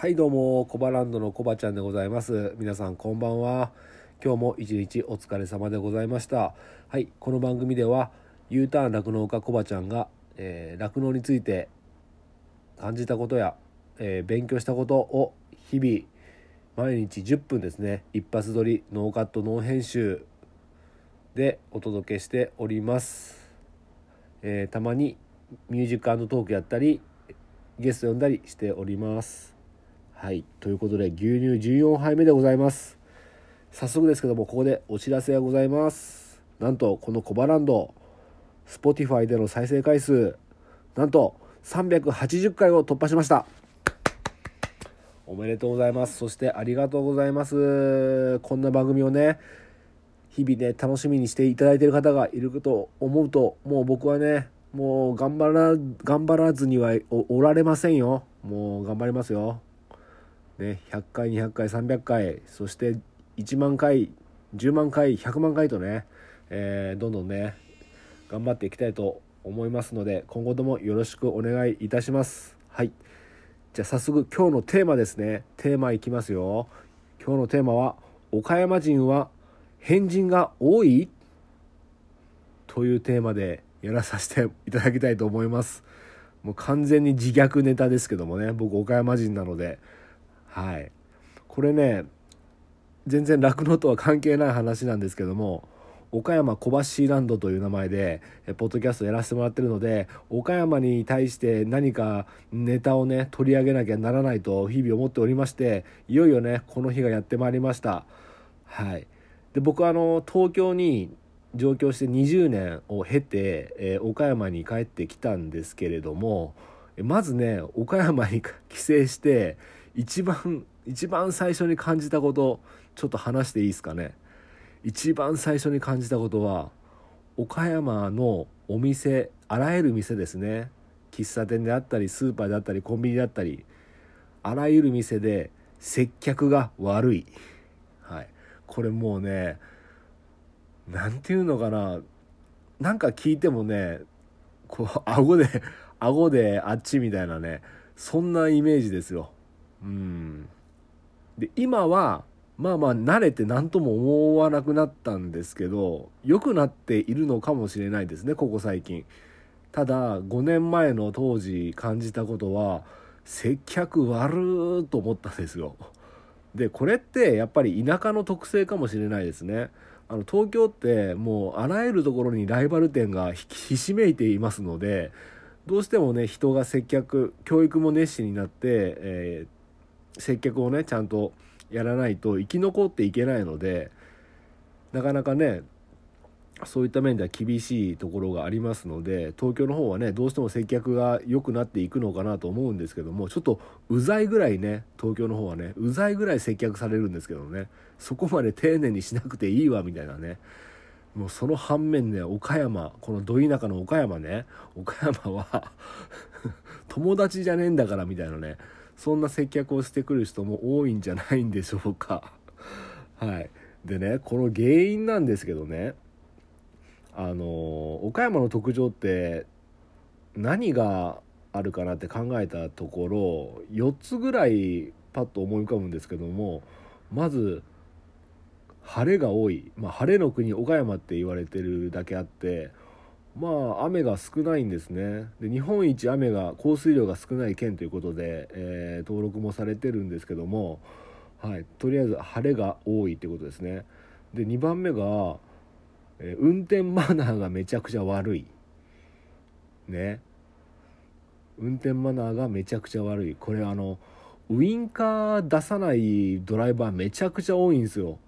はいどうもコバランドのコバちゃんでございます。皆さんこんばんは。今日も一日お疲れ様でございました。はいこの番組では U ターン酪農家コバちゃんが酪農、えー、について感じたことや、えー、勉強したことを日々毎日10分ですね一発撮りノーカットノー編集でお届けしております、えー、たまにミュージックトークやったりゲスト呼んだりしております。はいということで牛乳14杯目でございます。早速ですけどもここでお知らせがございます。なんとこのコバランド Spotify での再生回数なんと380回を突破しました。おめでとうございます。そしてありがとうございます。こんな番組をね日々ね楽しみにしていただいている方がいると思うともう僕はねもう頑張ら頑張らずにはおられませんよ。もう頑張りますよ。ね、100回200回300回そして1万回10万回100万回とね、えー、どんどんね頑張っていきたいと思いますので今後ともよろしくお願いいたします。はい。じゃあ早速今日のテーマですね。テーマいきますよ。今日のテーマは岡山人は変人が多い？というテーマでやらさせていただきたいと思います。もう完全に自虐ネタですけどもね。僕岡山人なのではい。これね全然酪農とは関係ない話なんですけども岡山小橋ランドという名前でポッドキャストやらせてもらってるので岡山に対して何かネタをね取り上げなきゃならないと日々思っておりましていよいよねこの日がやってまいりました。はい。で僕はあの東京に上京して20年を経て、えー、岡山に帰ってきたんですけれどもまずね岡山に帰省して一番一番最初に感じたことちょっと話していいですかね。一番最初に感じたことは岡山のお店あらゆる店ですね。喫茶店であったりスーパーであったりコンビニであったりあらゆる店で接客が悪い、はい、これもうね何て言うのかな。なんか聞いてもねこう顎で顎であっちみたいなねそんなイメージですよ。うん。で今はまあまあ慣れて何とも思わなくなったんですけど良くなっているのかもしれないですねここ最近。ただ5年前の当時感じたことは接客悪ーと思ったんですよ。でこれってやっぱり田舎の特性かもしれないですね。あの東京ってもうあらゆるところにライバル店がひしめいていますのでどうしてもね人が接客教育も熱心になって、えー接客をねちゃんとやらないと生き残っていけないのでなかなかねそういった面では厳しいところがありますので東京の方はねどうしても接客が良くなっていくのかなと思うんですけどもちょっとうざいぐらいね東京の方はねうざいぐらい接客されるんですけどねそこまで丁寧にしなくていいわみたいなねもうその反面ね岡山このど田舎の岡山ね岡山は 友達じゃねえんだからみたいなねそんな接客をしてくる人も多いんじゃないんでしょうか。はい。でねこの原因なんですけどね。あの岡山の特徴って何があるかなって考えたところ4つぐらいパッと思い浮かぶんですけどもまず晴れが多い、まあ、晴れの国岡山って言われてるだけあってまあ雨が少ないんですね。で日本一雨が降水量が少ない県ということで、えー、登録もされてるんですけども、はい、とりあえず晴れが多いということですね。で2番目が、えー、運転マナーがめちゃくちゃ悪い。ね。運転マナーがめちゃくちゃ悪い。これあのウインカー出さないドライバーめちゃくちゃ多いんですよ。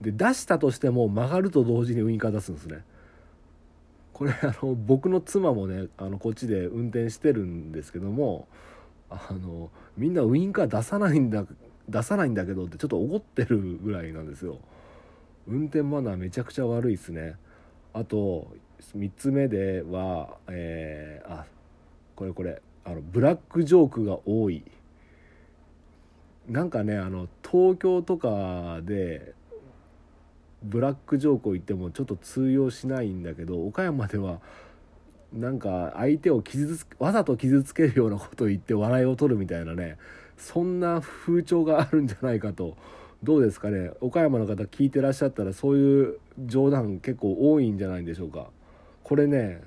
で出したとしても曲がると同時にウインカー出すんですね。これあの僕の妻もねあのこっちで運転してるんですけどもあのみんなウインカー出さないんだ出さないんだけどってちょっと怒ってるぐらいなんですよ。運転マナーめちゃくちゃ悪いですね。あと3つ目ではえー、あこれこれあのブラックジョークが多い。なんかねあの東京とかでブラックジョークを言ってもちょっと通用しないんだけど岡山ではなんか相手を傷つわざと傷つけるようなことを言って笑いを取るみたいなねそんな風潮があるんじゃないかと。どうですかね？岡山の方聞いてらっしゃったらそういう冗談結構多いんじゃないでしょうか。これね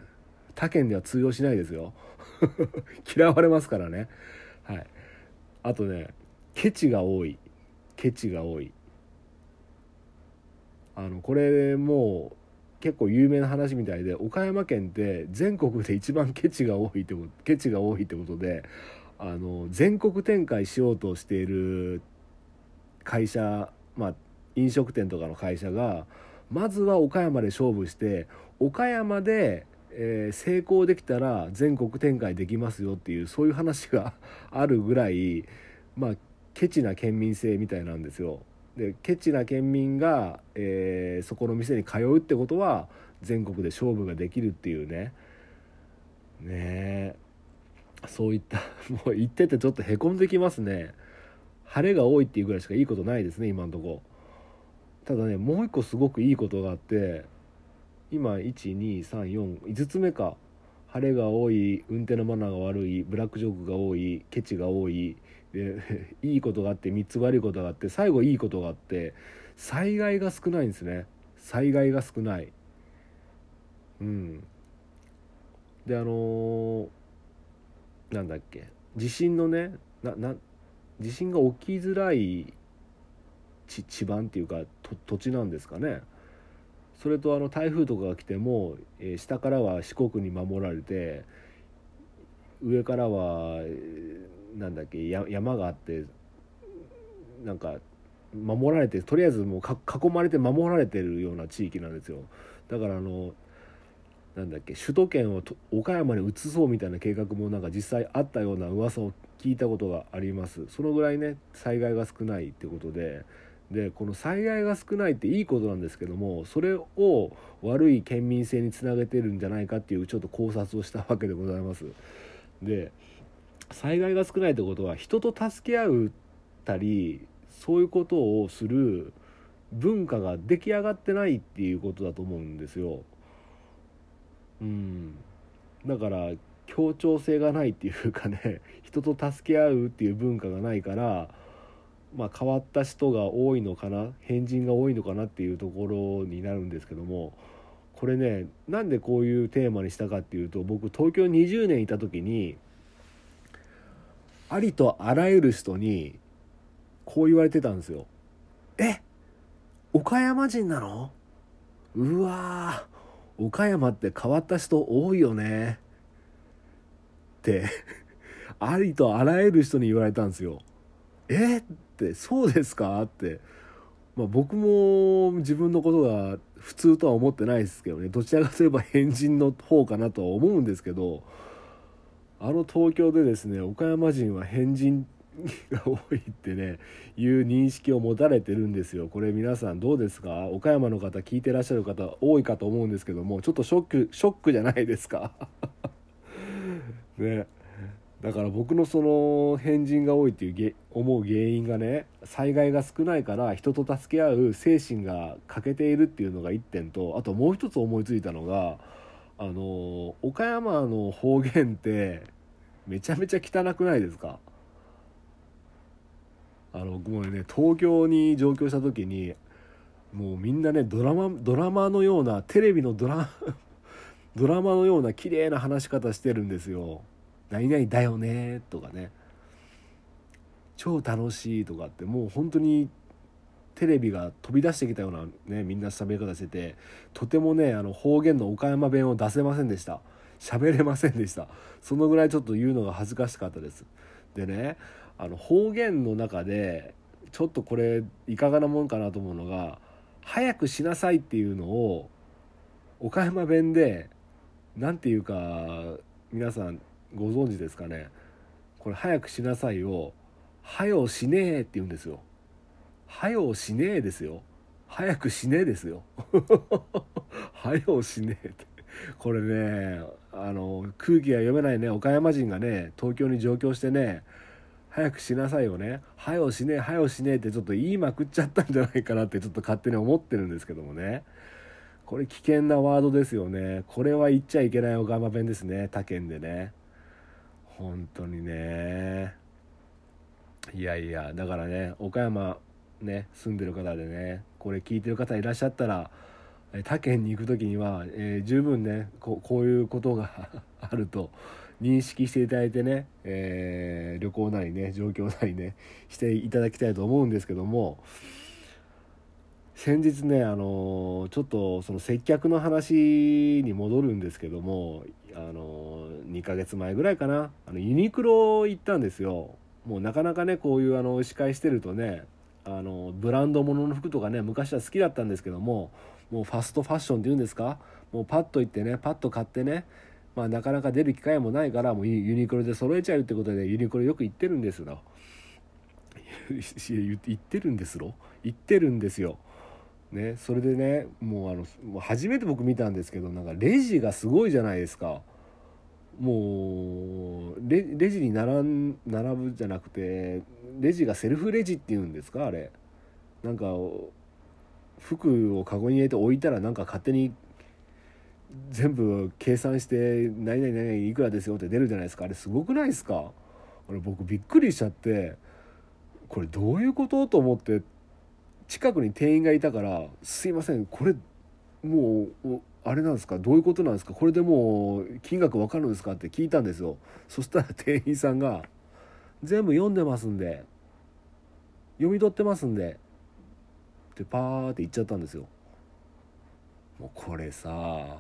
他県では通用しないですよ。嫌われますからね。はい。あとねケチが多い。ケチが多い。あのこれもう結構有名な話みたいで岡山県って全国で一番ケチが多いってことケチが多いってことであの全国展開しようとしている会社まあ飲食店とかの会社がまずは岡山で勝負して岡山で、えー、成功できたら全国展開できますよっていうそういう話があるぐらいまあケチな県民性みたいなんですよ。でケチな県民が、えー、そこの店に通うってことは全国で勝負ができるっていうね。ね。そういった もう言っててちょっとへこんできますね。晴れが多いっていうぐらいしかいいことないですね今んとこ。ただねもう一個すごくいいことがあって今12345つ目か。晴れが多い運転のマナーが悪いブラックジョークが多いケチが多いで いいことがあって3つ悪いことがあって最後いいことがあって災害が少ないんですね。災害が少ない。うん。であのー、なんだっけ地震のねなな地震が起きづらい地地盤っていうか土地なんですかね。それとあの台風とかが来ても、えー、下からは四国に守られて上からはなんだっけ山があってなんか守られてとりあえずもう囲まれて守られてるような地域なんですよ。だからあのなんだっけ首都圏を岡山に移そうみたいな計画もなんか実際あったような噂を聞いたことがあります。そのぐらいね災害が少ないってことででこの災害が少ないっていいことなんですけどもそれを悪い県民性につなげてるんじゃないかっていうちょっと考察をしたわけでございますで災害が少ないってことは人と助け合うたりそういうことをする文化が出来上がってないっていうことだと思うんですよ。うん、だから協調性がないっていうかね人と助け合うっていう文化がないから、まあ、変わった人が多いのかな変人が多いのかなっていうところになるんですけどもこれねなんでこういうテーマにしたかっていうと僕東京20年いた時にありとあらゆる人にこう言われてたんですよ。え岡山人なの？うわ岡山って変わった人多いよねって ありとあらゆる人に言われたんですよ。えってそうですか？って、まあ、僕も自分のことが普通とは思ってないですけどね。どちらかといえば変人の方かなとは思うんですけどあの東京でですね岡山人は変人が多いってねいう認識を持たれてるんですよ。これ皆さんどうですか？岡山の方聞いてらっしゃる方多いかと思うんですけどもちょっとショックショックじゃないですか？ね。だから僕のその変人が多いっていう思う原因がね災害が少ないから人と助け合う精神が欠けているっていうのが1点とあともう一つ思いついたのがあの岡山の方言ってめちゃめちゃ汚くないですか？あのもね東京に上京した時にもうみんなねドラマドラマのようなテレビのドラドラマのような綺麗な話し方してるんですよ。何々だよねとかね。超楽しいとかってもう本当にテレビが飛び出してきたようなねみんな喋り方しててとてもねあの方言の岡山弁を出せませんでした。喋れませんでした。そのぐらいちょっと言うのが恥ずかしかったです。でねあの方言の中でちょっとこれいかがなもんかなと思うのが「早くしなさい」っていうのを岡山弁で何て言うか皆さんご存知ですかね？これ「早くしなさい」を「はよしねえ」って言うんですよ。はよしねえですよ。早くしねえですよ。はよしねえって。これねあの空気が読めないね岡山人がね東京に上京してね早くしなさいよね「はよしねえはよしねえ」ってちょっと言いまくっちゃったんじゃないかなってちょっと勝手に思ってるんですけどもねこれ危険なワードですよねこれは言っちゃいけない岡山弁ですね他県でね本当にね。いやいやだからね岡山ね住んでる方でねこれ聞いてる方いらっしゃったら他県に行く時には、えー、十分ねこういうことが あると認識していただいてね、えー、旅行なりね状況なりねしていただきたいと思うんですけども先日ねあのちょっとその接客の話に戻るんですけどもあの2ヶ月前ぐらいかな。あのユニクロ行ったんですよ。もうなかなかねこういうあの司会してるとねあのブランド物のの服とかね昔は好きだったんですけどももうファストファッションっていうんですか？もうパッと行ってねパッと買ってねまあなかなか出る機会もないからもうユニクロで揃えちゃうってことでユニクロよく行ってるんですよ。言ってるんですろ？言ってるんですよ。ねそれでねもうあのもう初めて僕見たんですけどなんかレジがすごいじゃないですか。もうレジに並ん並ぶじゃなくてレジがセルフレジっていうんですかあれ。なんか服をカゴに入れて置いたらなんか勝手に全部計算して「何々何々いくらですよ」って出るじゃないですか。あれすごくないですか？俺僕びっくりしちゃってこれどういうこと？と思って近くに店員がいたから「すいませんこれもうあれなんですか？どういうことなんですか？これでもう金額分かるんですか?」って聞いたんですよ。そしたら店員さんが「全部読んでますんで読み取ってますんで」ってパーって言っちゃったんですよ。もうこれさ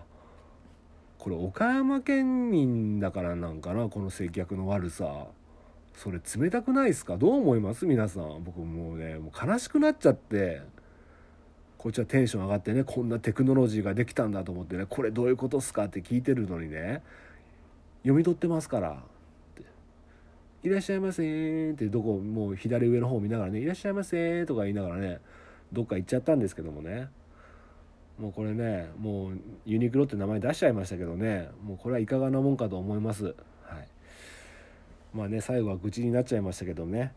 これ岡山県民だからなんかな？この接客の悪さ。それ冷たくないですか？どう思います？皆さん。僕もうねもう悲しくなっちゃって。こっちはテンション上がってねこんなテクノロジーができたんだと思ってねこれどういうことっすかって聞いてるのにね読み取ってますから「いらっしゃいませー」ってどこもう左上の方見ながらね「いらっしゃいませー」とか言いながらねどっか行っちゃったんですけどもね。もうこれねもうユニクロって名前出しちゃいましたけどねもうこれはいかがなもんかと思います。まあね最後は愚痴になっちゃいましたけどね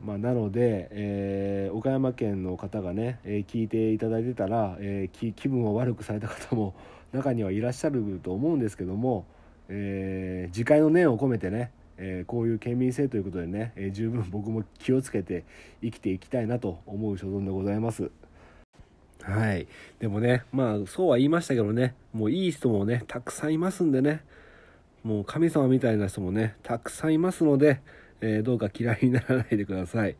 まあ、なので、えー、岡山県の方がね、えー、聞いていただいてたら、えー、気分を悪くされた方も 中にはいらっしゃると思うんですけども、え自戒の念を込めてね、えこういう県民性ということでね、え十分僕も気をつけて生きていきたいなと思う所存でございます。はい。でもね、まあ、そうは言いましたけどね、もういい人もね、たくさんいますんでね、もう神様みたいな人もね、たくさんいますので、えー、どうか嫌いにならないでください。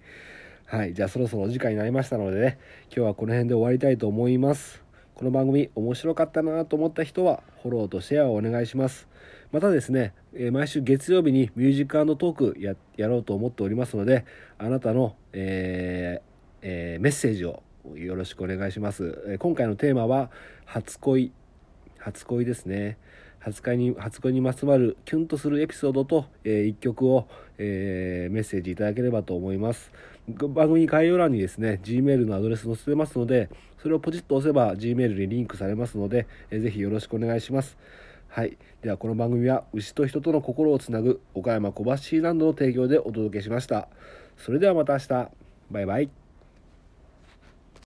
はい。じゃあそろそろお時間になりましたのでね、今日はこの辺で終わりたいと思います。この番組面白かったなと思った人は、フォローとシェアをお願いします。またですね、え毎週月曜日にミュージックトークややろうと思っておりますので、あなたの、えーえー、メッセージをよろしくお願いします。今回のテーマは初恋初恋ですね。初恋に初恋にまつわるキュンとするエピソードと、えー、1曲を、えー、メッセージいただければと思います。番組概要欄にですね、Gmail のアドレス載せてますので、それをポチッと押せば Gmail にリンクされますので、えー、ぜひよろしくお願いします。はい。ではこの番組は牛と人との心をつなぐ岡山小橋ランドの提供でお届けしました。それではまた明日。バイバイ。